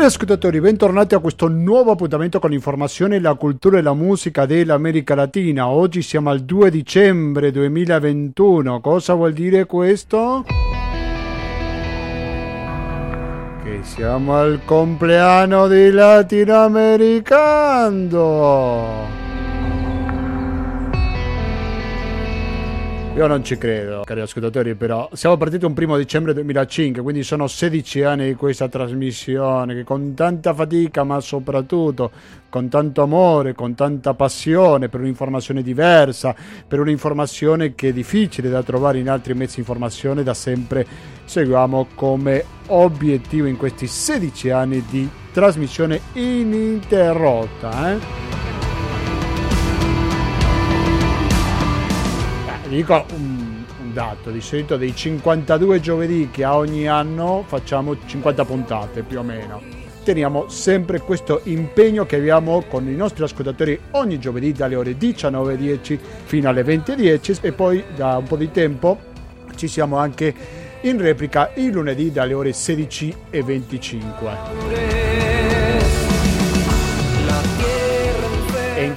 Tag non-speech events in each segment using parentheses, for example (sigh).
Cari ascoltatori, bentornati a questo nuovo appuntamento con l'informazione, la cultura e la musica dell'America Latina. Oggi siamo al 2 dicembre 2021. Cosa vuol dire questo? Che siamo al compleanno di Latinoamericano. Io non ci credo, cari ascoltatori, però siamo partiti un primo dicembre 2005, quindi sono 16 anni di questa trasmissione che con tanta fatica, ma soprattutto con tanto amore, con tanta passione per un'informazione diversa, per un'informazione che è difficile da trovare in altri mezzi di informazione, da sempre seguiamo come obiettivo in questi 16 anni di trasmissione ininterrotta. Eh? Dico un, un, dato, di solito dei 52 giovedì che a ogni anno facciamo 50 puntate più o meno. Teniamo sempre questo impegno che abbiamo con i nostri ascoltatori ogni giovedì dalle ore 19.10 fino alle 20.10 e poi da un po' di tempo ci siamo anche in replica il lunedì dalle ore 16.25.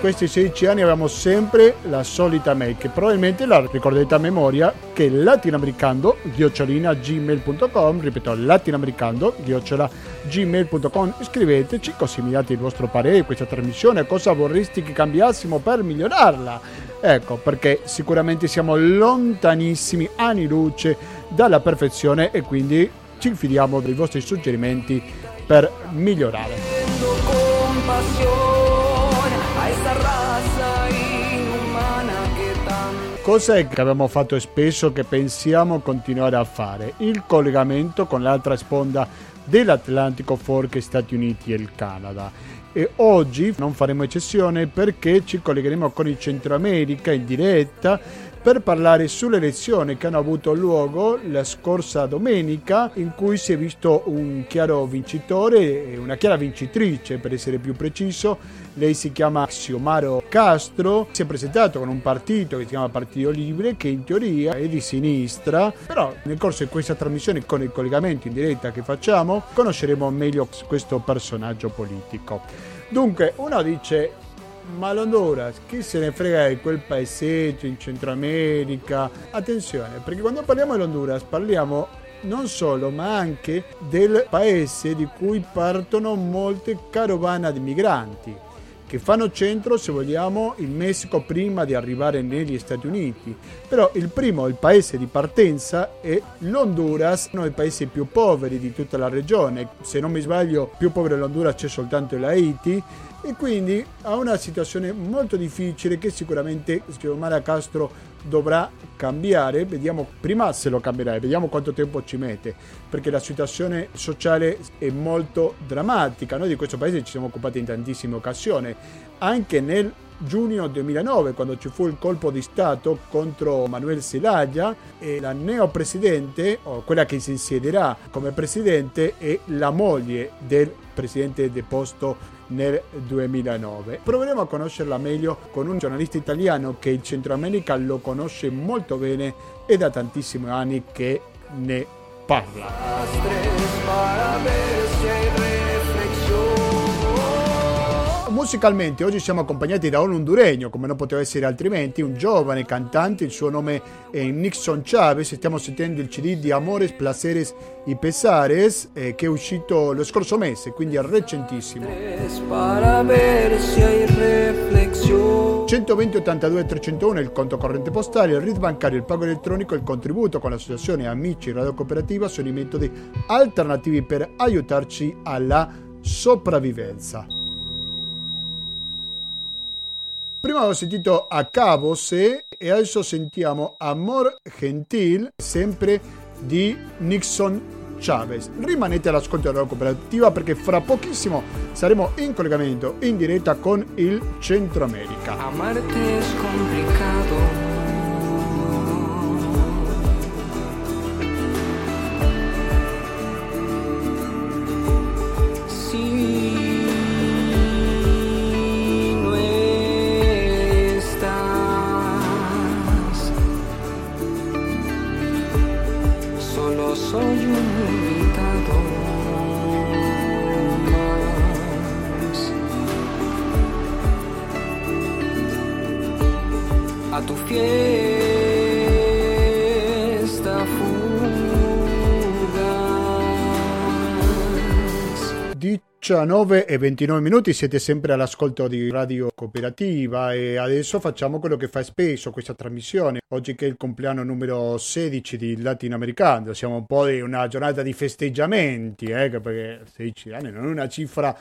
questi 16 anni abbiamo sempre la solita mail che probabilmente la ricordate a memoria che è latinamericando-gmail.com ripeto latinamericando-gmail.com scriveteci così mi date il vostro parere questa trasmissione cosa vorresti che cambiassimo per migliorarla? Ecco perché sicuramente siamo lontanissimi anni luce dalla perfezione e quindi ci fidiamo dei vostri suggerimenti per migliorare Cosa che abbiamo fatto spesso che pensiamo continuare a fare? Il collegamento con l'altra sponda dell'Atlantico forche Stati Uniti e il Canada. E oggi non faremo eccezione perché ci collegheremo con il Centro America in diretta per parlare sulle elezioni che hanno avuto luogo la scorsa domenica in cui si è visto un chiaro vincitore e una chiara vincitrice per essere più preciso. Lei si chiama Xiomaro Castro, si è presentato con un partito che si chiama Partito Libre che in teoria è di sinistra, però nel corso di questa trasmissione con il collegamento in diretta che facciamo conosceremo meglio questo personaggio politico. Dunque, uno dice ma l'Honduras, chi se ne frega di quel paeseggio in Centro America? Attenzione, perché quando parliamo dell'Honduras parliamo non solo, ma anche del paese di cui partono molte carovane di migranti che fanno centro, se vogliamo, il Messico prima di arrivare negli Stati Uniti. Però il primo, il paese di partenza è l'Honduras, uno dei paesi più poveri di tutta la regione. Se non mi sbaglio, più povero dell'Honduras c'è soltanto l'Haiti e quindi ha una situazione molto difficile che sicuramente Xiomara Castro dovrà cambiare, vediamo prima se lo cambierà, vediamo quanto tempo ci mette, perché la situazione sociale è molto drammatica, noi di questo paese ci siamo occupati in tantissime occasioni, anche nel giugno 2009 quando ci fu il colpo di Stato contro Manuel Zelaya e la neopresidente o quella che si insiederà come presidente è la moglie del presidente deposto nel 2009. Proveremo a conoscerla meglio con un giornalista italiano che il Centro America lo conosce molto bene e da tantissimi anni che ne parla. Musicalmente oggi siamo accompagnati da un honduregno, come non poteva essere altrimenti, un giovane cantante, il suo nome è Nixon Chavez, stiamo sentendo il CD di Amores, Placeres y Pesares eh, che è uscito lo scorso mese, quindi è recentissimo. 120 82 301 il conto corrente postale, il RID bancario, il pago elettronico, il contributo con l'associazione Amici Radio Cooperativa sono i metodi alternativi per aiutarci alla sopravvivenza. Prima ho sentito a Cabo Se e adesso sentiamo Amor Gentil, sempre di Nixon Chavez. Rimanete all'ascolto della cooperativa perché fra pochissimo saremo in collegamento in diretta con il Centro America. Amarte es complicado. Tu fiesta fugaz. 19 e 29 minuti siete sempre all'ascolto di Radio Cooperativa e adesso facciamo quello che fa spesso questa trasmissione. Oggi che è il compleanno numero 16 di Latinoamericano, siamo un po' in una giornata di festeggiamenti, eh, perché 16 anni non è una cifra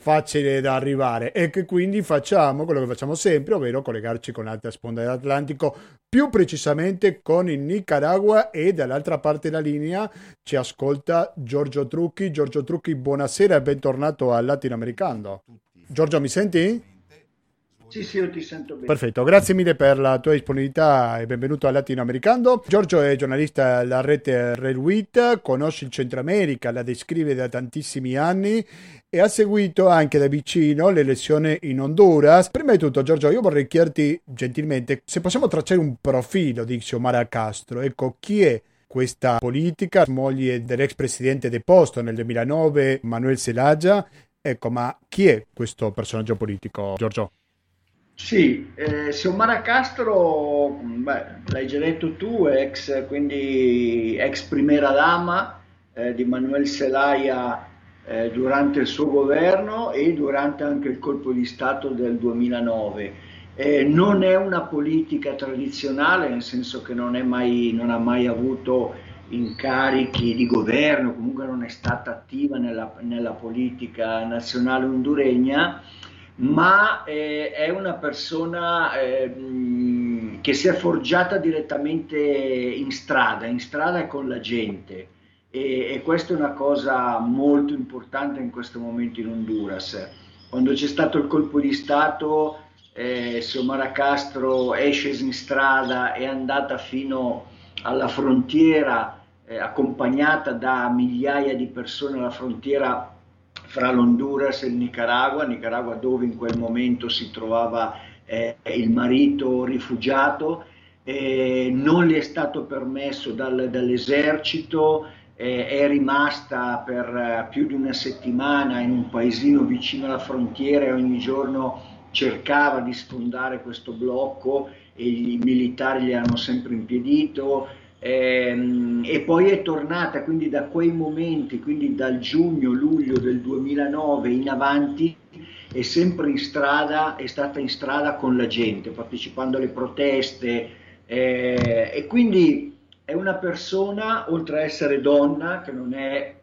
facile da arrivare e che quindi facciamo quello che facciamo sempre, ovvero collegarci con l'altra sponda dell'Atlantico, più precisamente con il Nicaragua e dall'altra parte della linea ci ascolta Giorgio Trucchi. Giorgio Trucchi, buonasera e bentornato al Latinoamericano. Giorgio, mi senti? Sì, sì, io ti sento bene. Perfetto, grazie mille per la tua disponibilità e benvenuto al Latinoamericano. Giorgio è giornalista alla rete Reluit, conosce il Centro America, la descrive da tantissimi anni e ha seguito anche da vicino le elezioni in Honduras. Prima di tutto, Giorgio, io vorrei chiederti gentilmente se possiamo tracciare un profilo di Xiomara Castro. Ecco, chi è questa politica, moglie dell'ex presidente deposto nel 2009, Manuel Zelaya. Ecco, ma chi è questo personaggio politico, Giorgio? Sì, eh, Xiomara Castro, beh, l'hai già detto tu, ex, quindi ex primera dama eh, di Manuel Zelaya eh, durante il suo governo e durante anche il colpo di Stato del 2009. Eh, non è una politica tradizionale, nel senso che non, mai, non, ha mai avuto incarichi di governo, comunque non è stata attiva nella, nella politica nazionale honduregna ma eh, è una persona eh, che si è forgiata direttamente in strada, in strada con la gente. E, e questa è una cosa molto importante in questo momento in Honduras. Quando c'è stato il colpo di Stato, eh, Xiomara Castro è scesa in strada, è andata fino alla frontiera, eh, accompagnata da migliaia di persone alla frontiera fra l'Honduras e il Nicaragua, Nicaragua dove in quel momento si trovava eh, il marito rifugiato, eh, non le è stato permesso dal, dall'esercito, eh, è rimasta per eh, più di una settimana in un paesino vicino alla frontiera e ogni giorno cercava di sfondare questo blocco e i militari le hanno sempre impedito, Ehm, e poi è tornata quindi da quei momenti, quindi dal giugno-luglio del 2009 in avanti, è sempre in strada, è stata in strada con la gente, partecipando alle proteste eh, e quindi è una persona, oltre a essere donna, che non è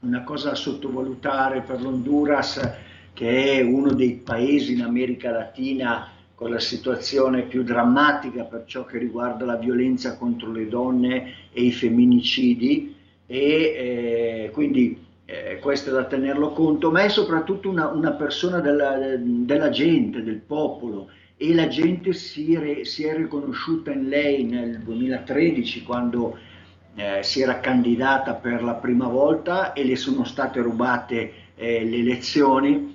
una cosa da sottovalutare per l'Honduras, che è uno dei paesi in America Latina con la situazione più drammatica per ciò che riguarda la violenza contro le donne e i femminicidi e eh, quindi eh, questo è da tenerlo conto, ma è soprattutto una, una persona della, della, gente, del popolo e la gente si, re, si, è riconosciuta in lei nel 2013 quando eh, si era candidata per la prima volta e le sono state rubate eh, le elezioni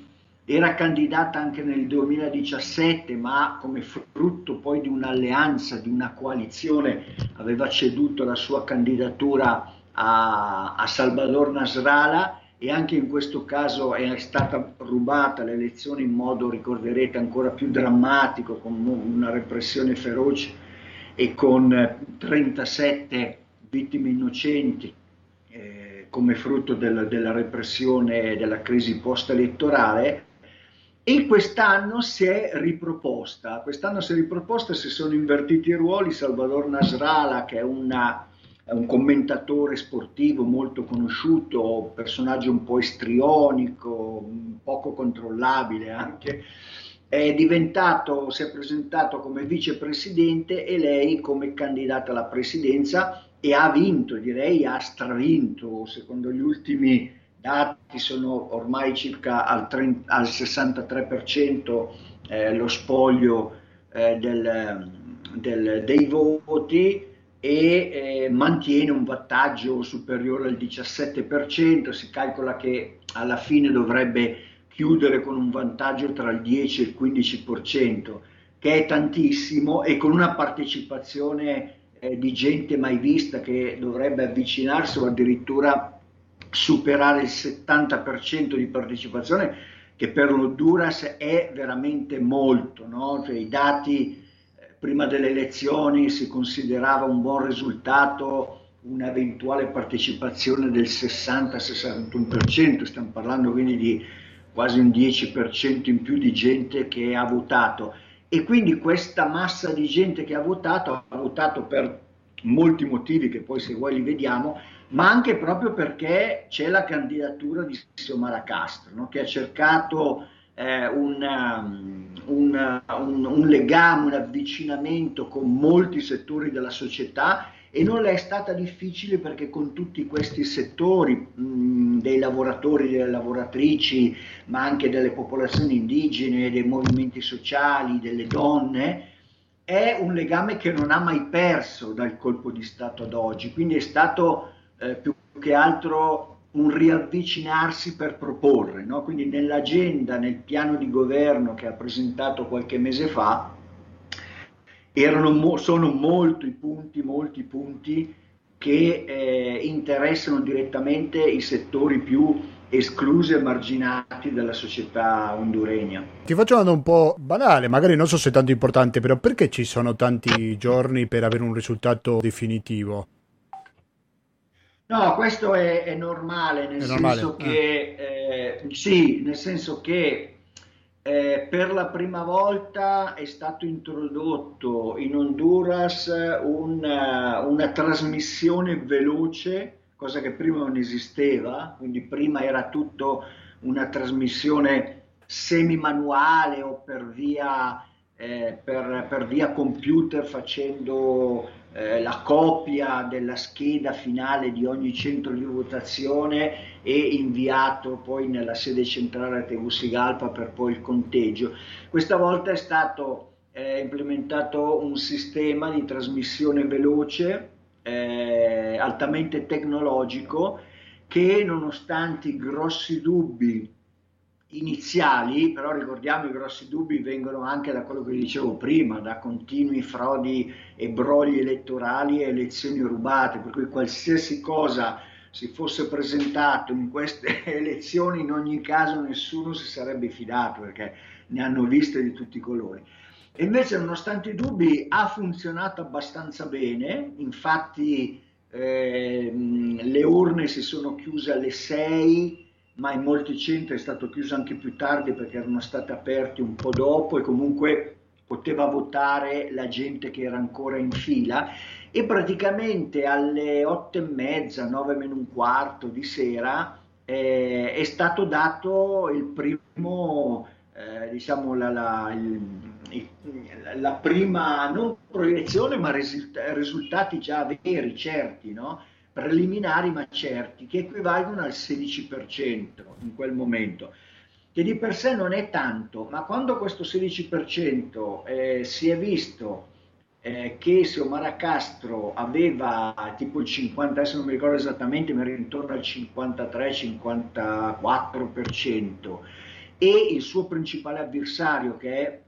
era candidata anche nel 2017, ma come frutto poi di un'alleanza, di una coalizione, aveva ceduto la sua candidatura a, a Salvador Nasralla e anche in questo caso è stata rubata l'elezione in modo, ricorderete, ancora più drammatico, con una repressione feroce e con 37 vittime innocenti eh, come frutto del, della repressione e della crisi post-elettorale e quest'anno si è riproposta, quest'anno si è riproposta, si sono invertiti i ruoli, Salvador Nasralla che è, una, un commentatore sportivo molto conosciuto, personaggio un po' istrionico, poco controllabile anche, è diventato, si è presentato come vicepresidente e lei come candidata alla presidenza e ha vinto, direi ha stravinto, secondo gli ultimi dati sono ormai circa al, 30, al 63% eh, lo spoglio eh, del, del, dei voti e eh, mantiene un vantaggio superiore al 17%, si calcola che alla fine dovrebbe chiudere con un vantaggio tra il 10 e il 15%, che è tantissimo e con una partecipazione eh, di gente mai vista che dovrebbe avvicinarsi o addirittura superare il 70% di partecipazione che per l'Honduras è veramente molto, no? cioè, i dati prima delle elezioni si considerava un buon risultato un'eventuale partecipazione del 60-61%, stiamo parlando quindi di quasi un 10% in più di gente che ha votato e quindi questa massa di gente che ha votato ha votato per molti motivi che poi se vuoi li vediamo, ma anche proprio perché c'è la candidatura di Xiomara Castro, no? che ha cercato eh, un, um, un, un, un legame, un avvicinamento con molti settori della società e non le è stata difficile perché con tutti questi settori mh, dei lavoratori, delle lavoratrici, ma anche delle popolazioni indigene, dei movimenti sociali, delle donne, è un legame che non ha mai perso dal colpo di Stato ad oggi, quindi è stato eh, più che altro un riavvicinarsi per proporre, no? quindi nell'agenda, nel piano di governo che ha presentato qualche mese fa, erano, sono molti punti, molti punti che eh, interessano direttamente i settori più esclusi e marginati dalla società honduregna. Ti faccio una domanda un po' banale, magari non so se è tanto importante, però perché ci sono tanti giorni per avere un risultato definitivo? No, questo è, è normale, nel è senso normale. che eh. Eh, sì, nel senso che eh, per la prima volta è stato introdotto in Honduras una, una trasmissione veloce, cosa che prima non esisteva, quindi prima era tutto una trasmissione semi-manuale o per via, eh, per, per via computer facendo eh, la copia della scheda finale di ogni centro di votazione e inviato poi nella sede centrale a Tegucigalpa per poi il conteggio. Questa volta è stato eh, implementato un sistema di trasmissione veloce, eh, altamente tecnologico, che nonostante i grossi dubbi iniziali, però ricordiamo i grossi dubbi vengono anche da quello che dicevo prima, da continui frodi e brogli elettorali e elezioni rubate, per cui qualsiasi cosa si fosse presentato in queste (laughs) elezioni in ogni caso nessuno si sarebbe fidato perché ne hanno viste di tutti i colori. E invece nonostante i dubbi ha funzionato abbastanza bene, infatti eh, le urne si sono chiuse alle 6 ma in molti centri è stato chiuso anche più tardi perché erano stati aperti un po' dopo e comunque poteva votare la gente che era ancora in fila e praticamente alle otto e mezza, nove meno un quarto di sera eh, è stato dato il primo, eh, diciamo la, la, il, la, prima non proiezione ma risultati già veri, certi, no? Preliminari ma certi, che equivalgono al 16% in quel momento, che di per sé non è tanto, ma quando questo 16% eh, si è visto eh, che Xiomara Castro aveva tipo il 50, adesso non mi ricordo esattamente, ma era intorno al 53-54%, e il suo principale avversario che è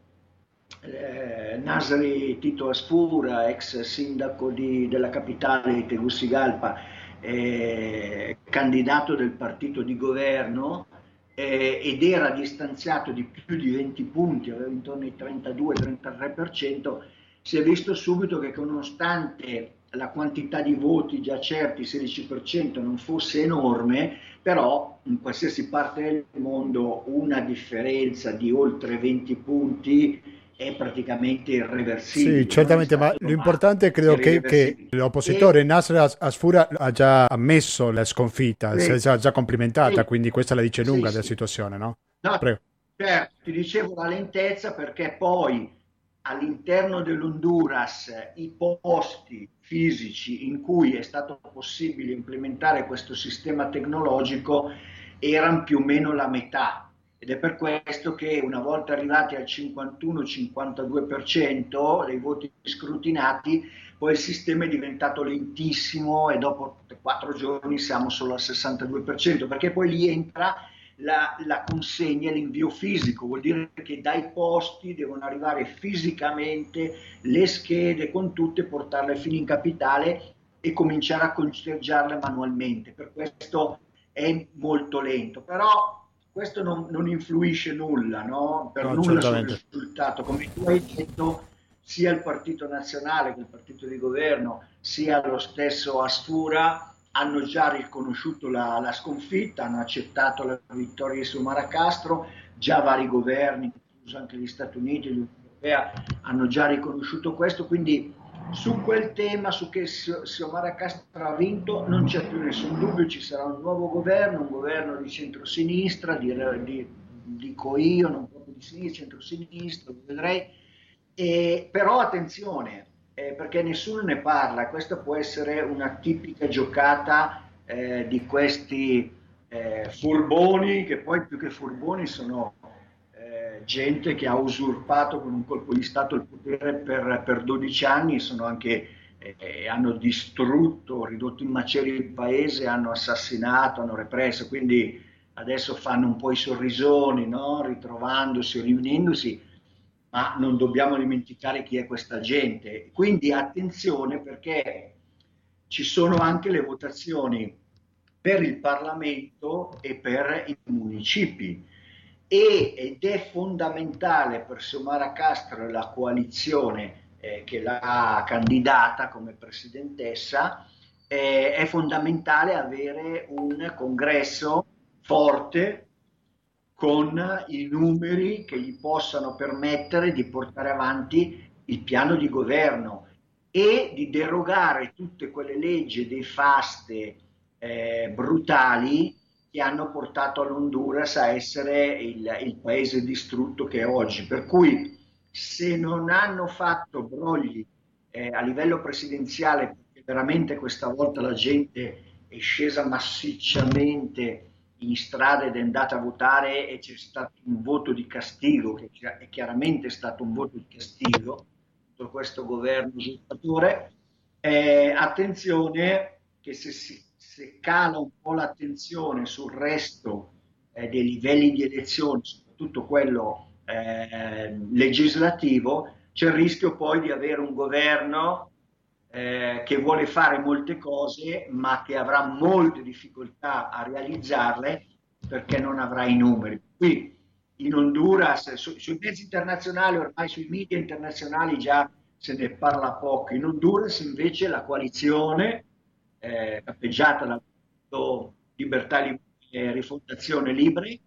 eh, Nasri Tito Asfura, ex sindaco di, della capitale di Tegucigalpa, eh, candidato del partito di governo eh, ed era distanziato di più di 20 punti, aveva intorno ai 32-33%, si è visto subito che nonostante la quantità di voti già certi, 16%, non fosse enorme, però in qualsiasi parte del mondo una differenza di oltre 20 punti è praticamente irreversibile. Sì, certamente, ma l'importante credo che, che, l'oppositore e... Nasr Asfura ha già ammesso la sconfitta, sì. si è già complimentata, sì. quindi questa la dice lunga sì, della situazione, no? No, Prego. certo, ti dicevo la lentezza perché poi all'interno dell'Honduras i posti fisici in cui è stato possibile implementare questo sistema tecnologico erano più o meno la metà ed è per questo che una volta arrivati al 51-52% dei voti scrutinati, poi il sistema è diventato lentissimo e dopo quattro giorni siamo solo al 62%, perché poi lì entra la, la consegna, l'invio fisico, vuol dire che dai posti devono arrivare fisicamente le schede con tutte, portarle fino in capitale e cominciare a conteggiarle manualmente. Per questo è molto lento, però questo non, non influisce nulla, no? per no, nulla sul risultato. Come tu hai detto, sia il Partito Nazionale che il Partito di Governo, sia lo stesso Asfura hanno già riconosciuto la, la sconfitta, hanno accettato la vittoria su Maracastro, già vari governi, incluso anche gli Stati Uniti l'Unione Europea, hanno già riconosciuto questo, quindi su quel tema, su che Xiomara Castro ha vinto, non c'è più nessun dubbio, ci sarà un nuovo governo, un governo di centrosinistra, di, di, dico io, non proprio di sinistra, centrosinistra, vedrei, e, però attenzione, eh, perché nessuno ne parla, questa può essere una tipica giocata eh, di questi eh, furboni, che poi più che furboni sono gente che ha usurpato con un colpo di Stato il potere per, per 12 anni, sono anche, eh, hanno distrutto, ridotto in macerie il paese, hanno assassinato, hanno represso, quindi adesso fanno un po' i sorrisoni, no? ritrovandosi, riunendosi, ma non dobbiamo dimenticare chi è questa gente. Quindi attenzione perché ci sono anche le votazioni per il Parlamento e per i municipi e, ed è fondamentale per Somara Castro e la coalizione eh, che l'ha candidata come presidentessa, eh, è fondamentale avere un congresso forte con i numeri che gli possano permettere di portare avanti il piano di governo e di derogare tutte quelle leggi dei faste eh, brutali che hanno portato l'Honduras a essere il, il paese distrutto che è oggi. Per cui se non hanno fatto brogli eh, a livello presidenziale, perché veramente questa volta la gente è scesa massicciamente in strada ed è andata a votare e c'è stato un voto di castigo, che è chiaramente stato un voto di castigo per questo governo usurpatore, eh, attenzione che se si se cala un po' l'attenzione sul resto eh, dei livelli di elezione, soprattutto quello eh, legislativo, c'è il rischio poi di avere un governo eh, che vuole fare molte cose ma che avrà molte difficoltà a realizzarle perché non avrà i numeri. Qui in Honduras, su, sui mezzi internazionali, ormai sui media internazionali già se ne parla poco, in Honduras invece la coalizione eh, cappeggiata dal Partito Libertà e Rifondazione Libri,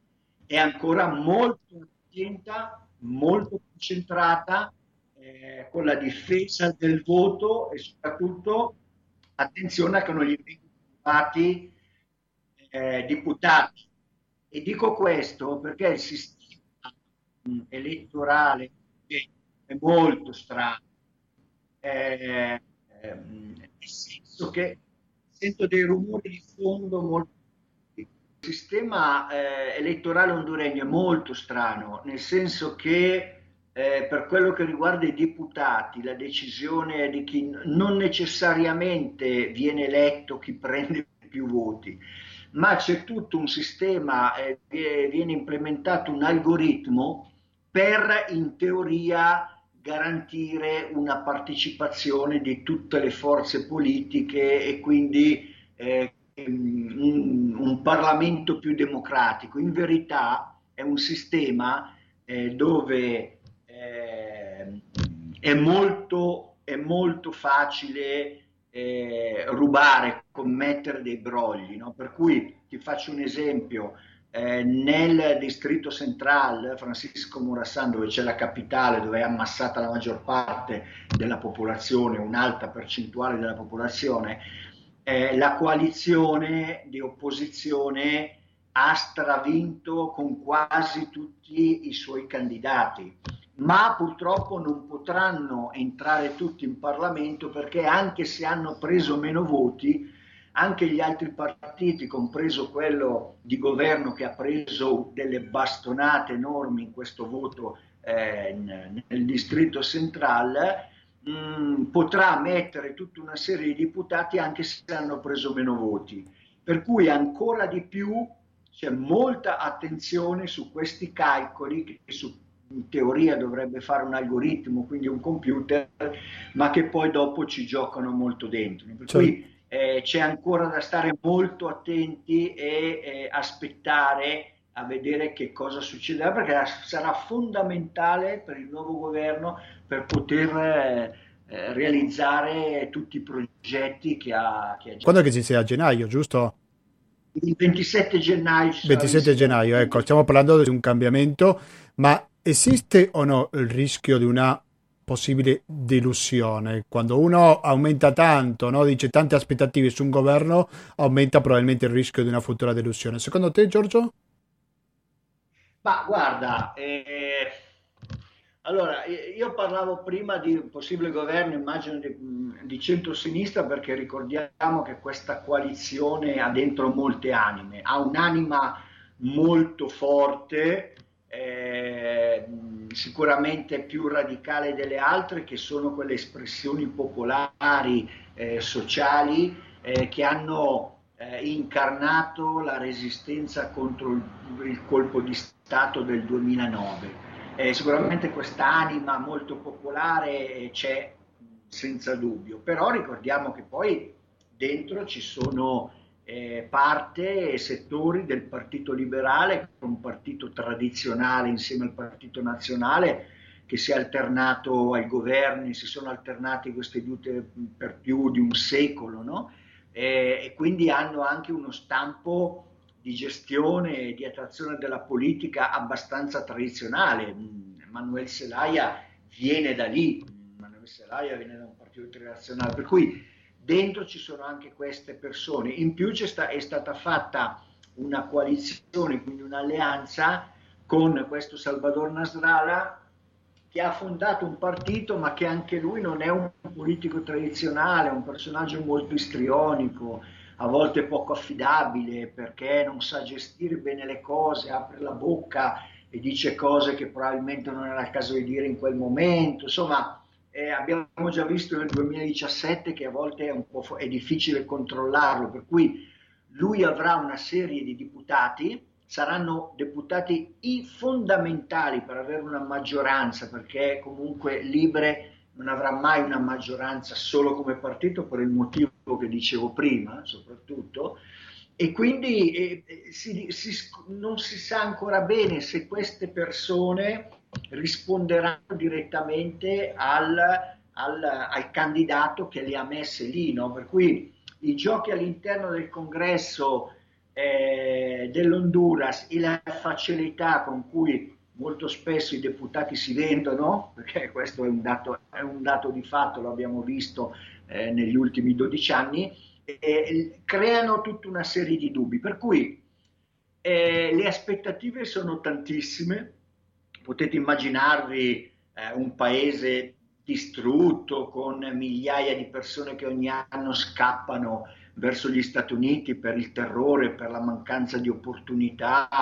è ancora molto attenta, molto concentrata eh, con la difesa del voto e soprattutto attenzione a che non gli vengano trovati eh, deputati. E dico questo perché il sistema mm, elettorale è molto strano, eh, ehm, nel senso che sento dei rumori di fondo molto il sistema eh, elettorale honduregno è molto strano, nel senso che eh, per quello che riguarda i deputati, la decisione di chi non necessariamente viene eletto chi prende più voti, ma c'è tutto un sistema, eh, viene implementato un algoritmo per in teoria garantire una partecipazione di tutte le forze politiche e quindi eh, un, un, Parlamento più democratico. In verità è un sistema eh, dove eh, è, molto, è, molto, facile eh, rubare, commettere dei brogli. No? Per cui ti faccio un esempio eh, nel distretto centrale, Francisco Murassan, dove c'è la capitale, dove è ammassata la maggior parte della popolazione, un'alta percentuale della popolazione, eh, la coalizione di opposizione ha stravinto con quasi tutti i suoi candidati, ma purtroppo non potranno entrare tutti in Parlamento perché anche se hanno preso meno voti, anche gli altri partiti, compreso quello di governo che ha preso delle bastonate enormi in questo voto eh, nel distretto centrale, mh, mm, potrà mettere tutta una serie di deputati anche se hanno preso meno voti. Per cui ancora di più c'è molta attenzione su questi calcoli che su, in teoria dovrebbe fare un algoritmo, quindi un computer, ma che poi dopo ci giocano molto dentro. Per cioè. cui eh, c'è ancora da stare molto attenti e eh, aspettare a vedere che cosa succederà perché sarà fondamentale per il nuovo governo per poter eh, realizzare tutti i progetti che ha, che ha. Quando è che si sia a gennaio, giusto? Il 27 gennaio. 27 gennaio, ecco, stiamo parlando di un cambiamento, ma esiste o no il rischio di una possibile delusione? Quando uno aumenta tanto, no? dice tante aspettative su un governo, aumenta probabilmente il rischio di una futura delusione. Secondo te, Giorgio? Ma guarda, eh, allora io parlavo prima di un possibile governo, immagino di, di centro-sinistra, perché ricordiamo che questa coalizione ha dentro molte anime, ha un'anima molto forte, eh, sicuramente più radicale delle altre, che sono quelle espressioni popolari, eh, sociali, eh, che hanno eh, incarnato la resistenza contro il, il colpo di Stato del 2009. Eh, sicuramente quest'anima molto popolare c'è senza dubbio, però ricordiamo che poi dentro ci sono eh, parte e settori del Partito Liberale, un partito tradizionale insieme al Partito Nazionale, che si è alternato ai governi, si sono alternati queste vedute per più di un secolo, no? e, e quindi hanno anche uno stampo di gestione e di attrazione della politica abbastanza tradizionale. Manuel Zelaya viene da lì, Manuel Zelaya viene da un partito internazionale, per cui dentro ci sono anche queste persone. In più sta, è stata fatta una coalizione, quindi un'alleanza con questo Salvador Nasralla che ha fondato un partito ma che anche lui non è un politico tradizionale, è un personaggio molto istrionico, a volte poco affidabile perché non sa gestire bene le cose, apre la bocca e dice cose che probabilmente non era il caso di dire in quel momento. Insomma, eh, abbiamo già visto nel 2017 che a volte è, po' è difficile controllarlo, per cui lui avrà una serie di deputati, saranno deputati i fondamentali per avere una maggioranza, perché comunque Libre non avrà mai una maggioranza solo come partito per il motivo che dicevo prima, soprattutto, e quindi eh, si, si, non si sa ancora bene se queste persone risponderanno direttamente al, al, al candidato che le ha messe lì, no? per cui i giochi all'interno del congresso eh, dell'Honduras e la facilità con cui molto spesso i deputati si vendono, perché questo è un dato, è un dato di fatto, lo abbiamo visto eh, negli ultimi 12 anni, eh, creano tutta una serie di dubbi. Per cui eh, le aspettative sono tantissime, potete immaginarvi eh, un paese distrutto con migliaia di persone che ogni anno scappano verso gli Stati Uniti per il terrore, per la mancanza di opportunità,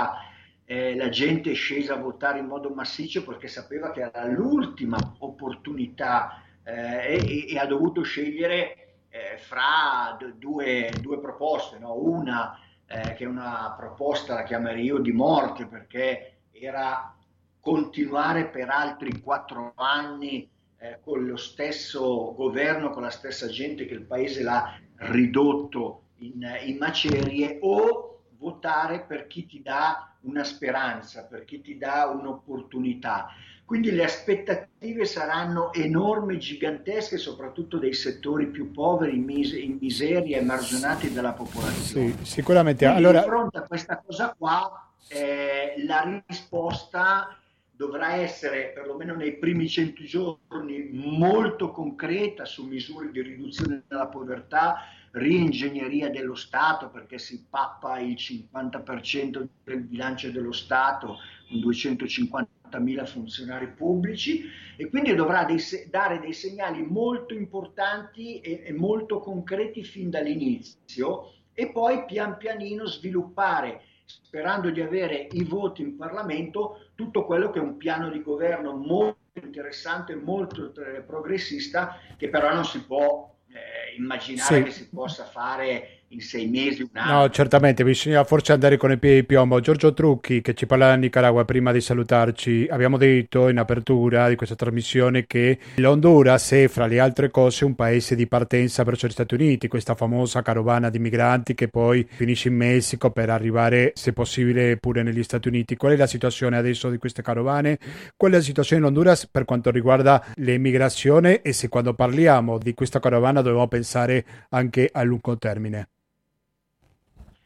eh, la gente è scesa a votare in modo massiccio perché sapeva che era l'ultima opportunità eh, e, e, ha dovuto scegliere eh, fra due, due, proposte, no? una eh, che è una proposta, la chiamerei io, di morte perché era continuare per altri quattro anni eh, con lo stesso governo, con la stessa gente che il paese l'ha ridotto in, in macerie o votare per chi ti dà una speranza, per chi ti dà un'opportunità. Quindi le aspettative saranno enormi, gigantesche, soprattutto dei settori più poveri, in, mis- in miseria, emarginati dalla popolazione. Sì, sicuramente. Quindi allora... Di fronte a questa cosa qua, eh, la risposta dovrà essere, perlomeno nei primi cento giorni, molto concreta su misure di riduzione della povertà, ringegneria dello Stato perché si pappa il 50% del bilancio dello Stato con 250.000 funzionari pubblici e quindi dovrà dei, dare dei segnali molto importanti e, e molto concreti fin dall'inizio e poi pian pianino sviluppare sperando di avere i voti in Parlamento, tutto quello che è un piano di governo molto interessante, molto progressista, che però non si può eh, immaginare sì. che si possa fare in sei mesi, un anno. No, certamente, bisogna forse andare con i piedi di piombo. Giorgio Trucchi, che ci parla da Nicaragua, prima di salutarci, abbiamo detto in apertura di questa trasmissione che l'Honduras è, fra le altre cose, un paese di partenza verso gli Stati Uniti, questa famosa carovana di migranti che poi finisce in Messico per arrivare, se possibile, pure negli Stati Uniti. Qual è la situazione adesso di queste carovane? Qual è la situazione in Honduras per quanto riguarda l'immigrazione e se quando parliamo di questa carovana dobbiamo pensare anche a lungo termine?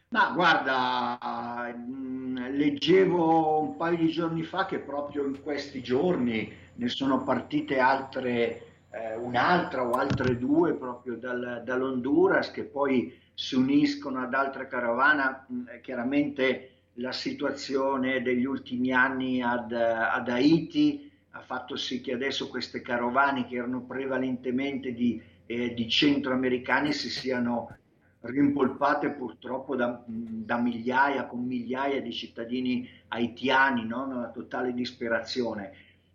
Ma guarda, mm, leggevo un paio di giorni fa che proprio in questi giorni ne sono partite altre, eh, un'altra o altre due proprio dal, dall'Honduras che poi si uniscono ad altre carovane. Mm, chiaramente la situazione degli ultimi anni ad, ad Haiti ha fatto sì che adesso queste carovane che erano prevalentemente di, eh, di centroamericani si siano rimpolpate purtroppo da, da, migliaia, con migliaia di cittadini haitiani, no? una totale disperazione.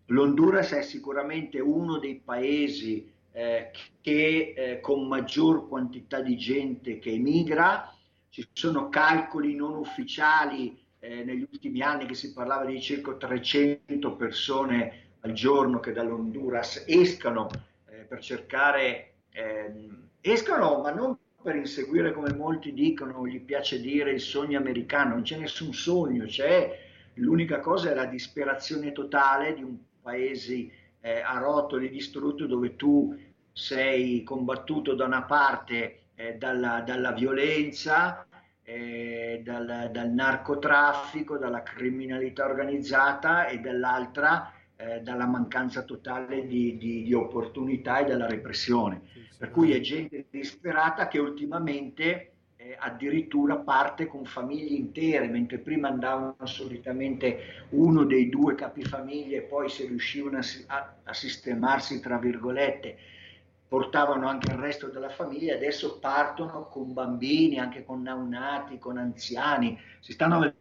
L'Honduras è sicuramente uno dei paesi eh, che eh, con maggior quantità di gente che emigra, ci sono calcoli non ufficiali eh, negli ultimi anni che si parlava di circa 300 persone al giorno che dall'Honduras escano eh, per cercare, ehm, escano ma non per inseguire, come molti dicono, gli piace dire il sogno americano, non c'è nessun sogno, c'è. L'unica cosa è la disperazione totale di un paese eh, a rotoli distrutto dove tu sei combattuto da una parte eh, dalla, dalla, violenza, eh, dal, dal, narcotraffico, dalla criminalità organizzata e dall'altra eh, dalla mancanza totale di, di, di opportunità e dalla repressione. Per cui è gente disperata che ultimamente eh, addirittura parte con famiglie intere, mentre prima andavano solitamente uno dei due capifamiglie e poi se riuscivano a, a, a sistemarsi, tra virgolette, portavano anche il resto della famiglia, adesso partono con bambini, anche con neonati, con anziani, si stanno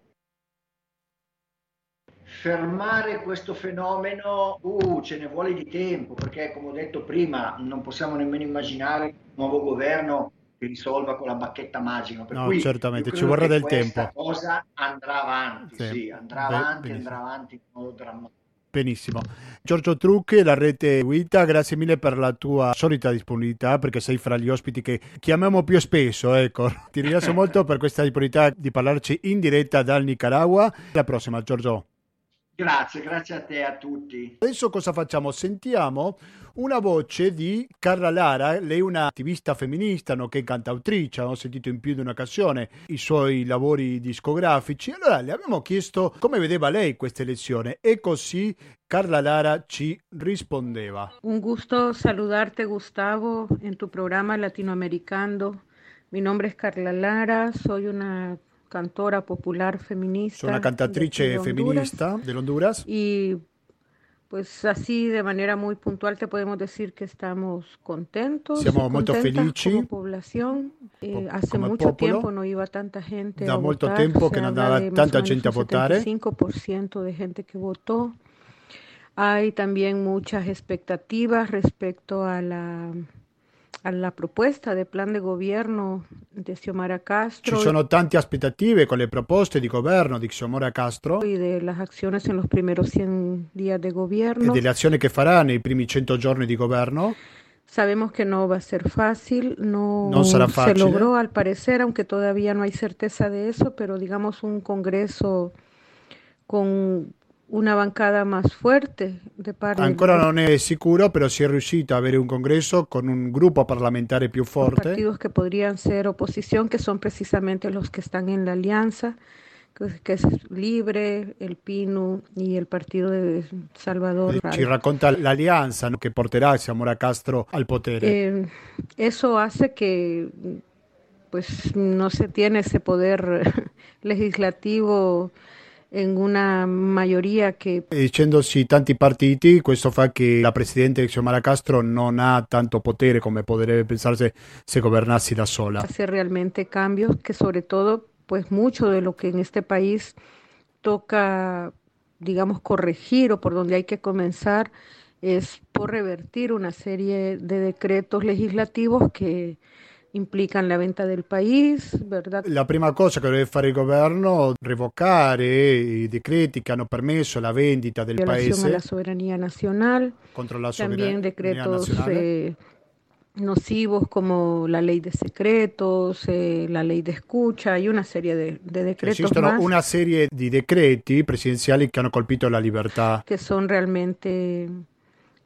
fermare questo fenomeno, uh, ce ne vuole di tempo, perché come ho detto prima, non possiamo nemmeno immaginare un nuovo governo che risolva con la bacchetta magica. Per no, certamente, ci vorrà del tempo. cosa andrà avanti, sì, sì andrà Beh, avanti, benissimo. andrà avanti in modo drammatico. Benissimo. Giorgio Trucchi, la rete Guida, grazie mille per la tua solita disponibilità perché sei fra gli ospiti che chiamiamo più spesso. Ecco. Ti ringrazio molto per questa disponibilità di parlarci in diretta dal Nicaragua. Alla prossima, Giorgio. Grazie, grazie a te e a tutti. Adesso cosa facciamo? Sentiamo una voce di Carla Lara, lei è un'attivista femminista, nonché cantautrice, ho sentito in più di un'occasione i suoi lavori discografici. Allora le abbiamo chiesto come vedeva lei questa elezione e così Carla Lara ci rispondeva. Un gusto saludarte Gustavo en tu programa latinoamericano. Mi nombre es Carla Lara, soy una cantora popular feminista. Sono una cantatrice de feminista de Honduras. Y pues así de manera muy puntual te podemos decir que estamos contentos. Siamo molto felici. Como población. Eh, hace mucho popolo. tiempo no iba tanta gente da a molto votar. tempo che non andava tanta gente a votare. 5% de gente que votó. Hay también muchas expectativas respecto a la alla proposta del plan de governo di Xiomara Castro. Ci sono tante aspettative con le proposte di governo di Xiomara Castro. E delle azioni en los primeros 100 días de gobierno. E delle azioni che farà nei primi 100 giorni di governo. Sabemos que no va a ser fácil, no, no será fácil. se logró al parecer, aunque todavía no hay certeza de eso, pero digamos un Congreso con una bancada más fuerte de parte Ancora non è sicuro, però si è riuscito a avere un congresso con un gruppo parlamentare più forte. Partidos que podrían ser oposición, que son precisamente los que están en la alianza, que es Libre, el PINU y el partido de Salvador. Eh, ci racconta l'alleanza ¿no? che porterà Samora Castro al potere. Eh, eso hace que pues no se tiene ese poder (laughs) legislativo in una maggioria che... Dicendosi tanti partiti, questo fa che la Presidente Xiomara Castro non ha tanto potere come potrebbe pensarse se gobernassi da sola. Hacer realmente cambios que sobre todo, pues mucho de lo que en este país toca, digamos, corregir o por donde hay que comenzar es por revertir una serie de decretos legislativos que implican la venta del país, ¿verdad? La prima cosa che deve fare il governo è revocare i decreti che hanno permesso la vendita del Violación paese a la soberanía nacional, contro la también decretos eh, nocivos como la ley de secretos, eh, la ley de escucha y una serie de, de decretos Esistono más una serie di decreti presidenziali che hanno colpito la libertà que son realmente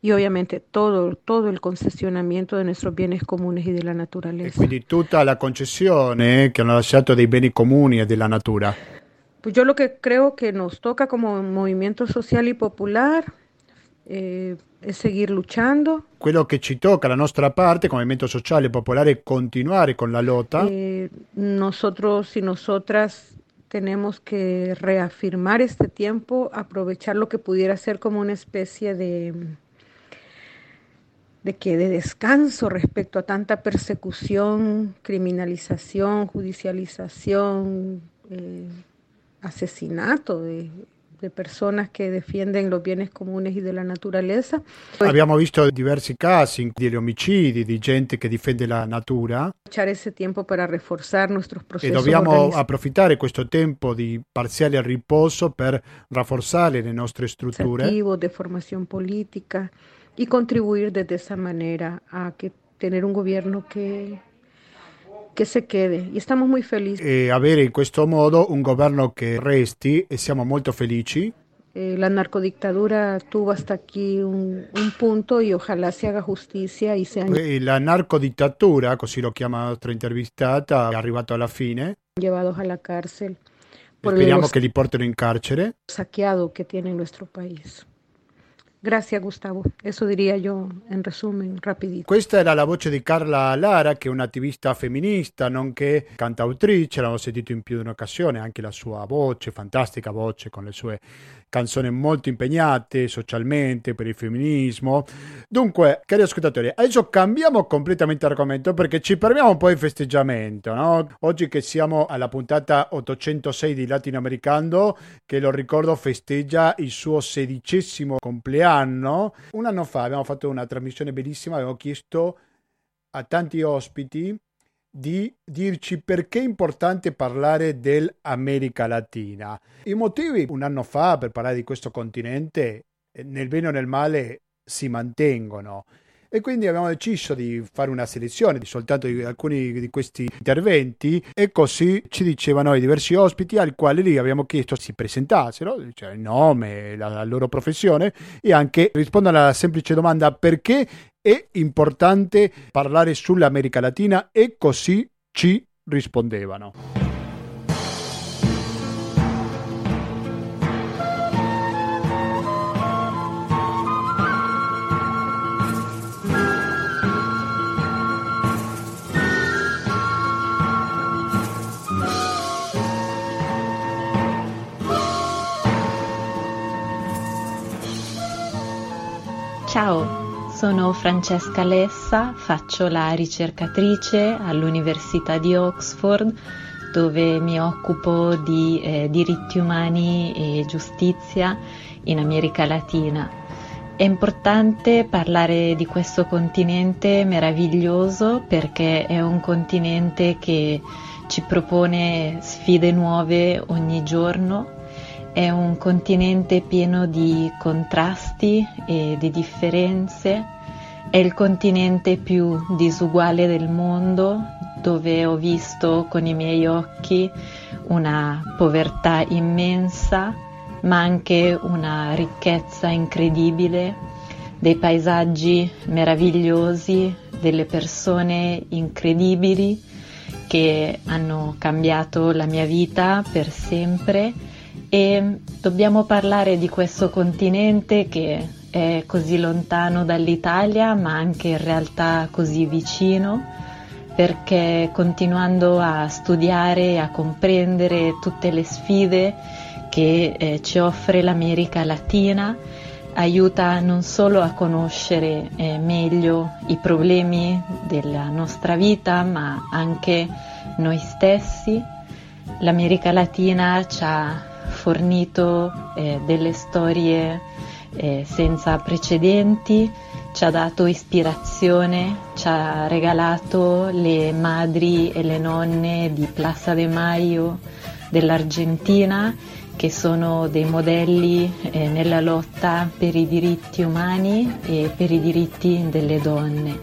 y obviamente todo todo el concesionamiento de nuestros bienes comunes y de la e naturaleza. quindi tutta la concessione che hanno lasciato dei beni comuni e della natura. Pues yo lo que creo que nos toca como movimiento social y popular eh, es seguir luchando, Quello che ci tocca, la nostra parte come movimento sociale e popolare, continuare con la lotta. Eh, nosotros y nosotras tenemos que reafirmar este tiempo, aprovechar lo que pudiera ser como una especie de de que de descanso respecto a tanta persecución, criminalización, judicialización, eh, asesinato de, de personas que defienden los bienes comunes y de la naturaleza. Abbiamo visto diversi casi di omicidi, di gente che difende la natura. Aprovechar ese tiempo para reforzar nuestros e procesos dobbiamo organizativos approfittare questo tempo di parziale riposo per rafforzare le nostre strutture. De formación política y contribuir desde esa manera a que tener un gobierno que, que se quede. Y estamos muy felices. e avere in questo modo un governo che resti e siamo molto felici. Eh, la narcodictadura tuvo hasta aquí un, un punto y ojalá se haga justicia y sean E La narcodittatura, così lo chiama la nostra intervistata, è arrivato alla fine. llevados a la cárcel por Speriamo che li portino in carcere. saqueado que tiene nuestro país. Gracias, Gustavo. Eso diría yo en resumen, rapidito. Questa era la voce di Carla Lara, che è un'attivista femminista, nonché cantautrice. L'abbiamo sentito in più di un'occasione, anche la sua voce, fantastica voce, con le sue canzoni molto impegnate socialmente per il femminismo. Dunque, cari ascoltatori, adesso cambiamo completamente argomento perché ci fermiamo un po' in festeggiamento, no? Oggi che siamo alla puntata 806 di Latinoamericano, che lo ricordo festeggia il suo sedicesimo compleanno. Un anno fa abbiamo fatto una trasmissione bellissima, avevo chiesto a tanti ospiti di dirci perché è importante parlare dell'America Latina. I motivi un anno fa per parlare di questo continente, eh, nel bene o nel male, si mantengono. E quindi abbiamo deciso di fare una selezione di soltanto di alcuni di questi interventi e così ci dicevano i diversi ospiti al quale lì abbiamo chiesto si presentassero, cioè il nome, la, la loro professione e anche rispondono alla semplice domanda perché è importante parlare sull'America Latina e così ci rispondevano. Ciao, sono Francesca Lessa, faccio la ricercatrice all'Università di Oxford dove mi occupo di eh, diritti umani e giustizia in America Latina. È importante parlare di questo continente meraviglioso perché è un continente che ci propone sfide nuove ogni giorno è un continente pieno di contrasti e di differenze, è il continente più disuguale del mondo dove ho visto con i miei occhi una povertà immensa, ma anche una ricchezza incredibile, dei paesaggi meravigliosi, delle persone incredibili che hanno cambiato la mia vita per sempre e dobbiamo parlare di questo continente che è così lontano dall'Italia ma anche in realtà così vicino perché continuando a studiare e a comprendere tutte le sfide che eh, ci offre l'America Latina aiuta non solo a conoscere eh, meglio i problemi della nostra vita ma anche noi stessi. L'America Latina ci ha fornito eh, delle storie eh, senza precedenti, ci ha dato ispirazione, ci ha regalato le madri e le nonne di Plaza de Mayo dell'Argentina che sono dei modelli eh, nella lotta per i diritti umani e per i diritti delle donne.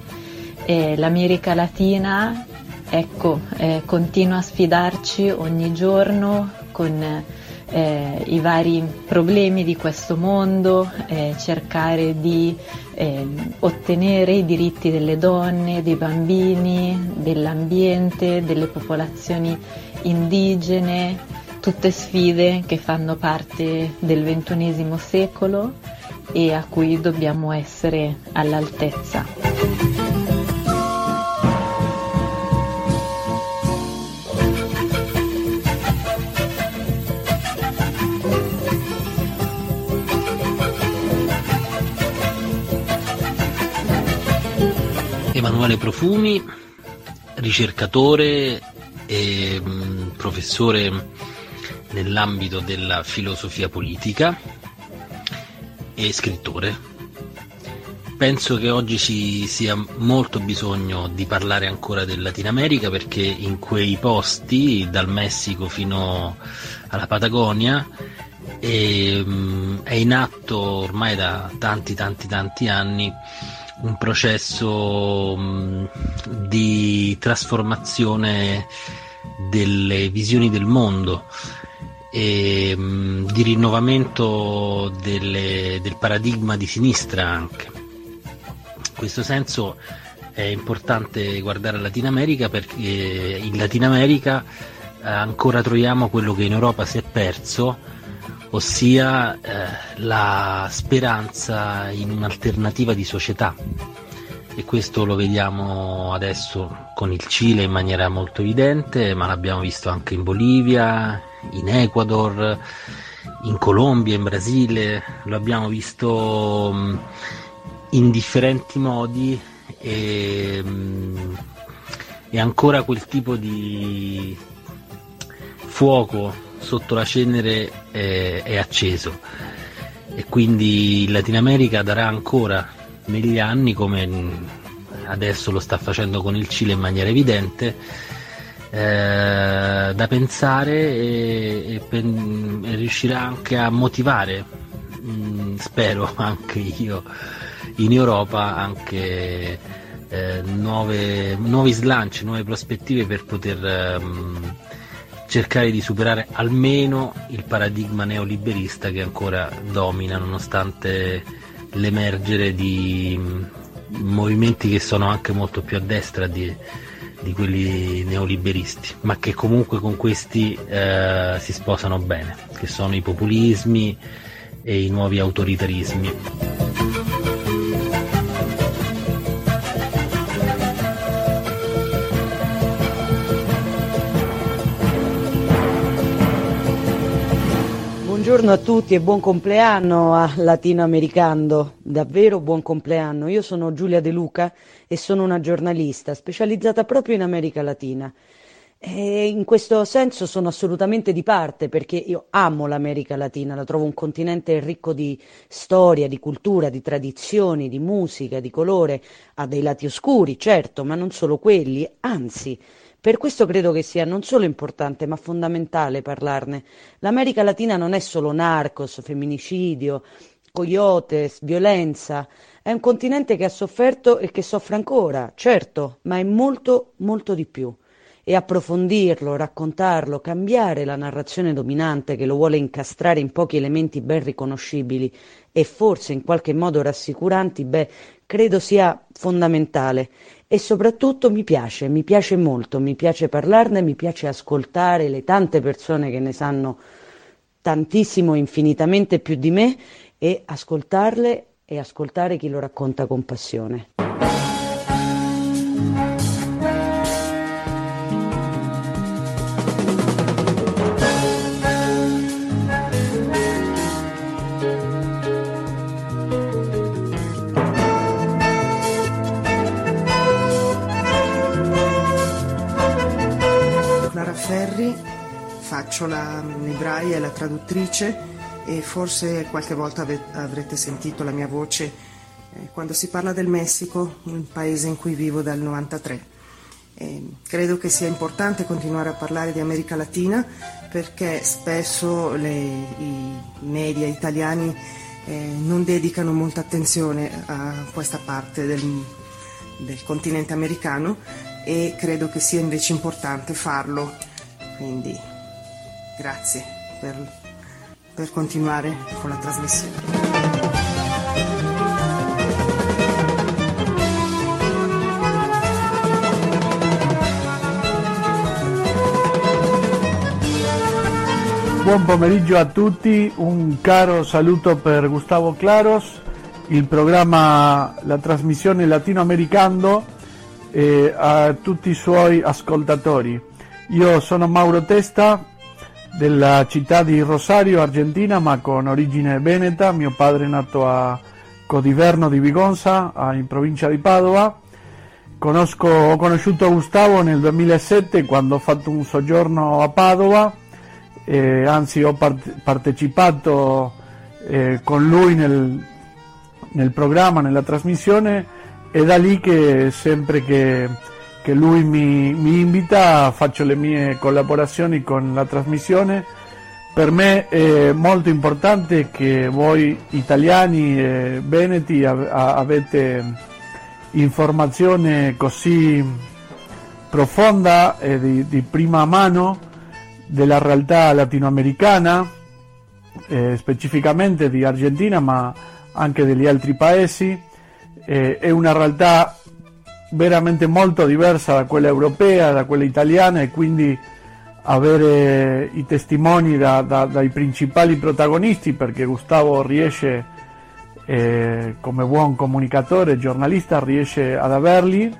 E L'America Latina ecco, eh, continua a sfidarci ogni giorno con eh, i vari problemi di questo mondo, eh, cercare di eh, ottenere i diritti delle donne, dei bambini, dell'ambiente, delle popolazioni indigene, tutte sfide che fanno parte del XXI secolo e a cui dobbiamo essere all'altezza. Emanuele Profumi, ricercatore e mm, professore nell'ambito della filosofia politica e scrittore. Penso che oggi ci sia molto bisogno di parlare ancora del Latino America perché in quei posti, dal Messico fino alla Patagonia, mm, è in atto ormai da tanti tanti tanti anni un processo mh, di trasformazione delle visioni del mondo e mh, di rinnovamento delle, del paradigma di sinistra anche. In questo senso è importante guardare la Latino America perché in Latino America ancora troviamo quello che in Europa si è perso, ossia eh, la speranza in un'alternativa di società. E questo lo vediamo adesso con il Cile in maniera molto evidente, ma l'abbiamo visto anche in Bolivia, in Ecuador, in Colombia, in Brasile, lo abbiamo visto mm, in differenti modi e, mm, e ancora quel tipo di fuoco sotto la cenere è, è acceso. E quindi il Latino America darà ancora negli anni come adesso lo sta facendo con il Cile in maniera evidente eh, da pensare e, e, pen, e, riuscirà anche a motivare mh, mm, spero (laughs) anche io in Europa anche eh, nuove, nuovi slanci, nuove prospettive per poter ehm, cercare di superare almeno il paradigma neoliberista che ancora domina nonostante l'emergere di mm, movimenti che sono anche molto più a destra di, di quelli neoliberisti, ma che comunque con questi eh, si sposano bene, che sono i populismi e i nuovi autoritarismi. Buongiorno a tutti e buon compleanno a Latinoamericano, davvero buon compleanno. Io sono Giulia De Luca e sono una giornalista specializzata proprio in America Latina. E in questo senso sono assolutamente di parte perché io amo l'America Latina, la trovo un continente ricco di storia, di cultura, di tradizioni, di musica, di colore, ha dei lati oscuri, certo, ma non solo quelli, anzi per questo credo che sia non solo importante, ma fondamentale parlarne. L'America Latina non è solo narcos, femminicidio, coyotes, violenza. È un continente che ha sofferto e che soffre ancora, certo, ma è molto, molto di più. E approfondirlo, raccontarlo, cambiare la narrazione dominante che lo vuole incastrare in pochi elementi ben riconoscibili e forse in qualche modo rassicuranti, beh, credo sia fondamentale e soprattutto mi piace, mi piace molto, mi piace parlarne, mi piace ascoltare le tante persone che ne sanno tantissimo, infinitamente più di me e ascoltarle e ascoltare chi lo racconta con passione. Faccio la libraia e la traduttrice e forse qualche volta avrete sentito la mia voce eh, quando si parla del Messico, un paese in cui vivo dal 93. Eh, credo che sia importante continuare a parlare di America Latina perché spesso le, i media italiani eh, non dedicano molta attenzione a questa parte del, del continente americano e credo che sia invece importante farlo. Quindi grazie per, per continuare con la trasmissione. Buon pomeriggio a tutti, un caro saluto per Gustavo Claros, il programma, la trasmissione latinoamericano e a tutti i suoi ascoltatori. Io sono Mauro Testa della città di Rosario, Argentina, ma con origine veneta. Mio padre è nato a Codiverno di Vigonza, in provincia di Padova. Conosco, ho conosciuto Gustavo nel 2007 quando ho fatto un soggiorno a Padova eh, anzi ho part- partecipato eh, con lui nel, nel, programma, nella trasmissione e da lì che sempre che, che lui mi, mi, invita faccio le mie collaborazioni con la trasmissione. Per me è molto importante che voi italiani e veneti avete informazione così profonda e di, di prima mano della realtà latinoamericana, eh, specificamente di Argentina, ma anche degli altri paesi. Eh, è una realtà veramente molto diversa da quella europea, da quella italiana e quindi avere i testimoni da, da, dai principali protagonisti perché Gustavo riesce eh, come buon comunicatore, giornalista, riesce ad averli,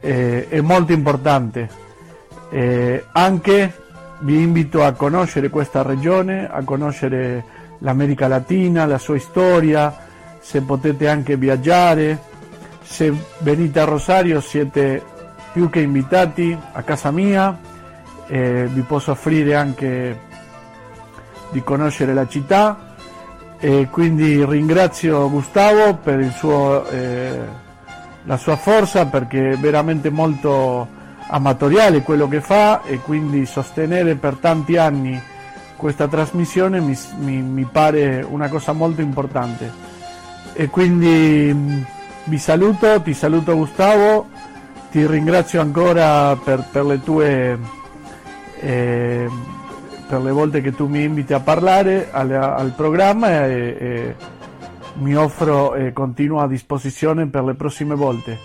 eh, è molto importante. Eh, anche vi invito a conoscere questa regione, a conoscere l'America Latina, la sua storia, se potete anche viaggiare, se venite a Rosario siete più che invitati a casa mia, eh, vi posso offrire anche di conoscere la città e quindi ringrazio Gustavo per suo, eh, la sua forza perché è veramente molto amatoriale quello che fa e quindi sostenere per tanti anni questa trasmissione mi, mi, mi pare una cosa molto importante. E quindi mm, vi saluto, ti saluto Gustavo, ti ringrazio ancora per, per le tue... Eh, per le volte che tu mi inviti a parlare al, al programma e, e mi offro e continuo a disposizione per le prossime volte.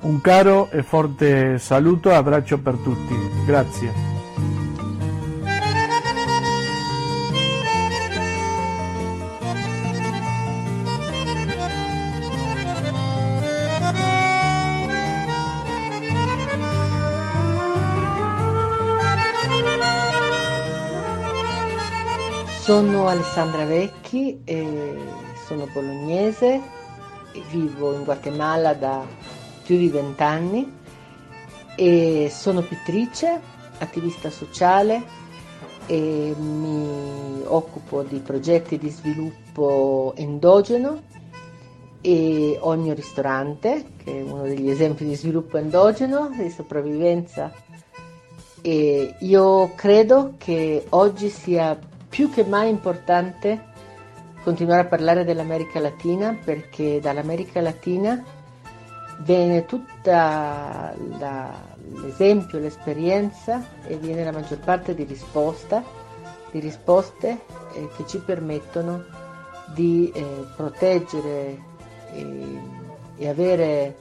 Un caro e forte saluto e abbraccio per tutti. Grazie. Sono Alessandra Vecchi, sono bolognese, vivo in Guatemala da più di vent'anni e sono pittrice, attivista sociale e mi occupo di progetti di sviluppo endogeno e ho il mio ristorante che è uno degli esempi di sviluppo endogeno, di sopravvivenza. E io credo che oggi sia più che mai importante continuare a parlare dell'America Latina perché dall'America Latina viene tutta la, l'esempio, l'esperienza e viene la maggior parte di risposta, di risposte eh, che ci permettono di eh, proteggere e, e avere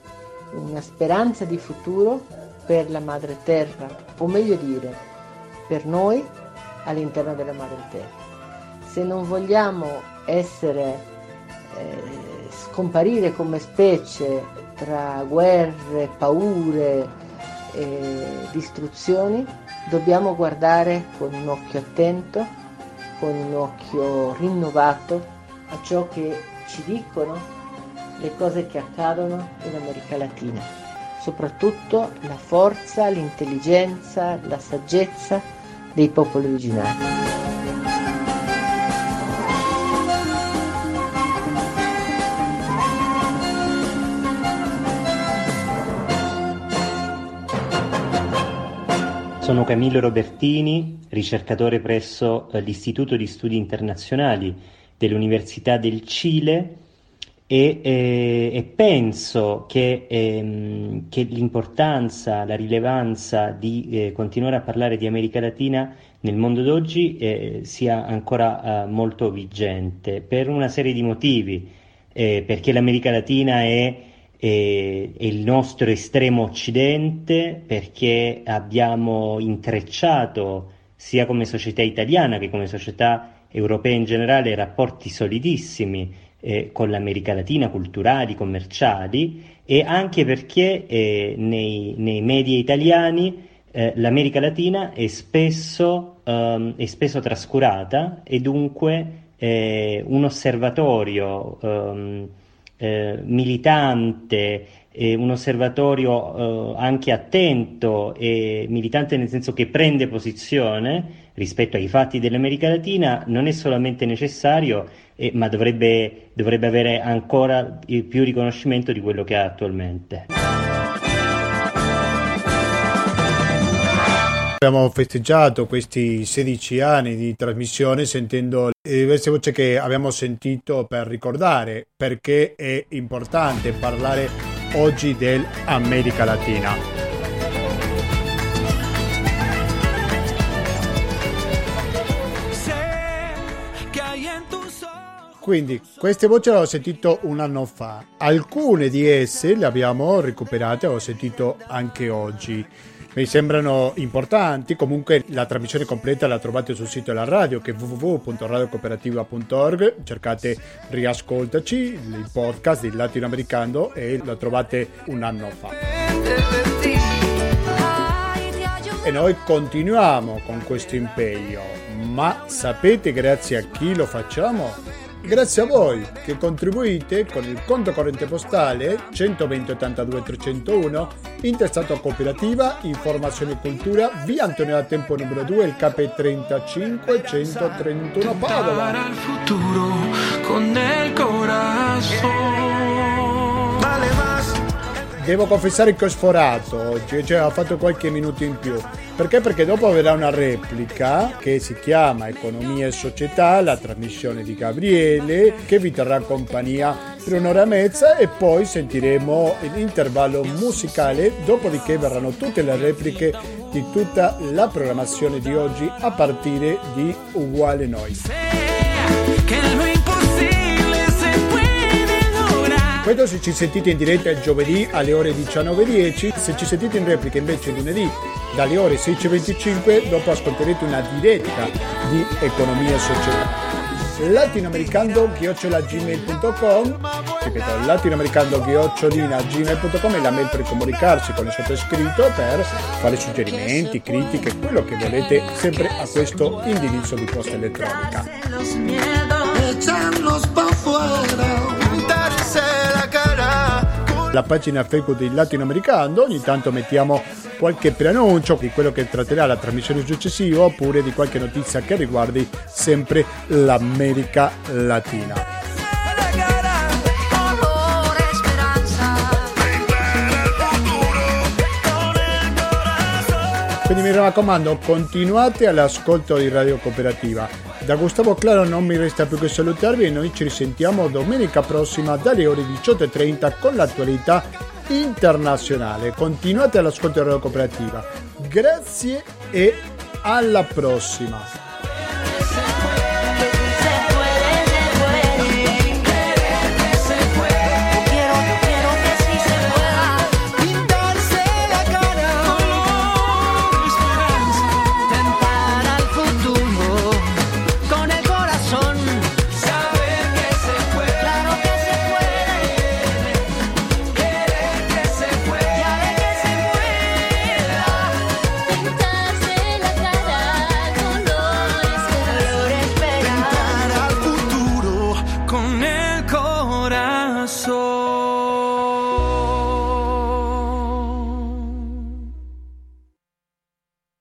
una speranza di futuro per la madre terra, o meglio dire, per noi all'interno della terra. Se non vogliamo essere, eh, scomparire come specie tra guerre, paure e distruzioni, dobbiamo guardare con un occhio attento, con un occhio rinnovato a ciò che ci dicono le cose che accadono in America Latina, soprattutto la forza, l'intelligenza, la saggezza dei popoli originari. Sono Camillo Robertini, ricercatore presso eh, l'Istituto di Studi Internazionali dell'Università del Cile e, eh, e penso che, ehm, che, l'importanza, la rilevanza di eh, continuare a parlare di America Latina nel mondo d'oggi eh, sia ancora eh, molto vigente per una serie di motivi, eh, perché l'America Latina è, è, è il nostro estremo occidente, perché abbiamo intrecciato sia come società italiana che come società europea in generale rapporti solidissimi eh, con l'America Latina, culturali, commerciali e anche perché eh, nei, nei, media italiani eh, l'America Latina è spesso, um, è spesso trascurata e dunque eh, un osservatorio um, militante un osservatorio eh, anche attento e militante nel senso che prende posizione rispetto ai fatti dell'America Latina non è solamente necessario, eh, ma dovrebbe, dovrebbe avere ancora più riconoscimento di quello che ha attualmente. Abbiamo festeggiato questi 16 anni di trasmissione sentendo le diverse voci che abbiamo sentito per ricordare perché è importante parlare oggi dell'America Latina. Quindi queste voci le ho sentito un anno fa, alcune di esse le abbiamo recuperate, ho sentito anche oggi. Mi sembrano importanti, comunque la trasmissione completa la trovate sul sito della radio che è www.radiocooperativa.org, cercate Riascoltaci, il podcast del latinoamericano e lo trovate un anno fa. E noi continuiamo con questo impegno, ma sapete grazie a chi lo facciamo? Grazie a voi che contribuite con il conto corrente postale 120 82 301 intestato cooperativa Informazione e Cultura via Antonio Tempo numero 2 il KP 35 131 Padova. con el corazón. Devo confessare che ho sforato oggi, cioè ho fatto qualche minuto in più. Perché? Perché dopo avrà una replica che si chiama Economia e Società, la trasmissione di Gabriele, che vi terrà compagnia per un'ora e mezza e poi sentiremo l'intervallo musicale, dopodiché verranno tutte le repliche di tutta la programmazione di oggi a partire di Uguale Noi. Questo se ci sentite in diretta giovedì alle ore 19.10, se ci sentite in replica invece lunedì dalle ore 16.25, dopo ascolterete una diretta di economia e società latinoamericando-gmail.com ripeto latinoamericando-gmail.com è la mail per comunicarsi con il sottoscritto per fare suggerimenti, critiche, quello che volete sempre a questo indirizzo di posta elettronica la pagina Facebook di Latinoamericano, ogni tanto mettiamo qualche preannuncio di quello che tratterà la trasmissione successiva oppure di qualche notizia che riguardi sempre l'America Latina. Quindi mi raccomando, continuate all'ascolto di Radio Cooperativa. Da Gustavo Claro non mi resta più che salutarvi e noi ci risentiamo domenica prossima dalle ore 18.30 con l'attualità internazionale. Continuate all'ascolto Radio Cooperativa. Grazie e alla prossima.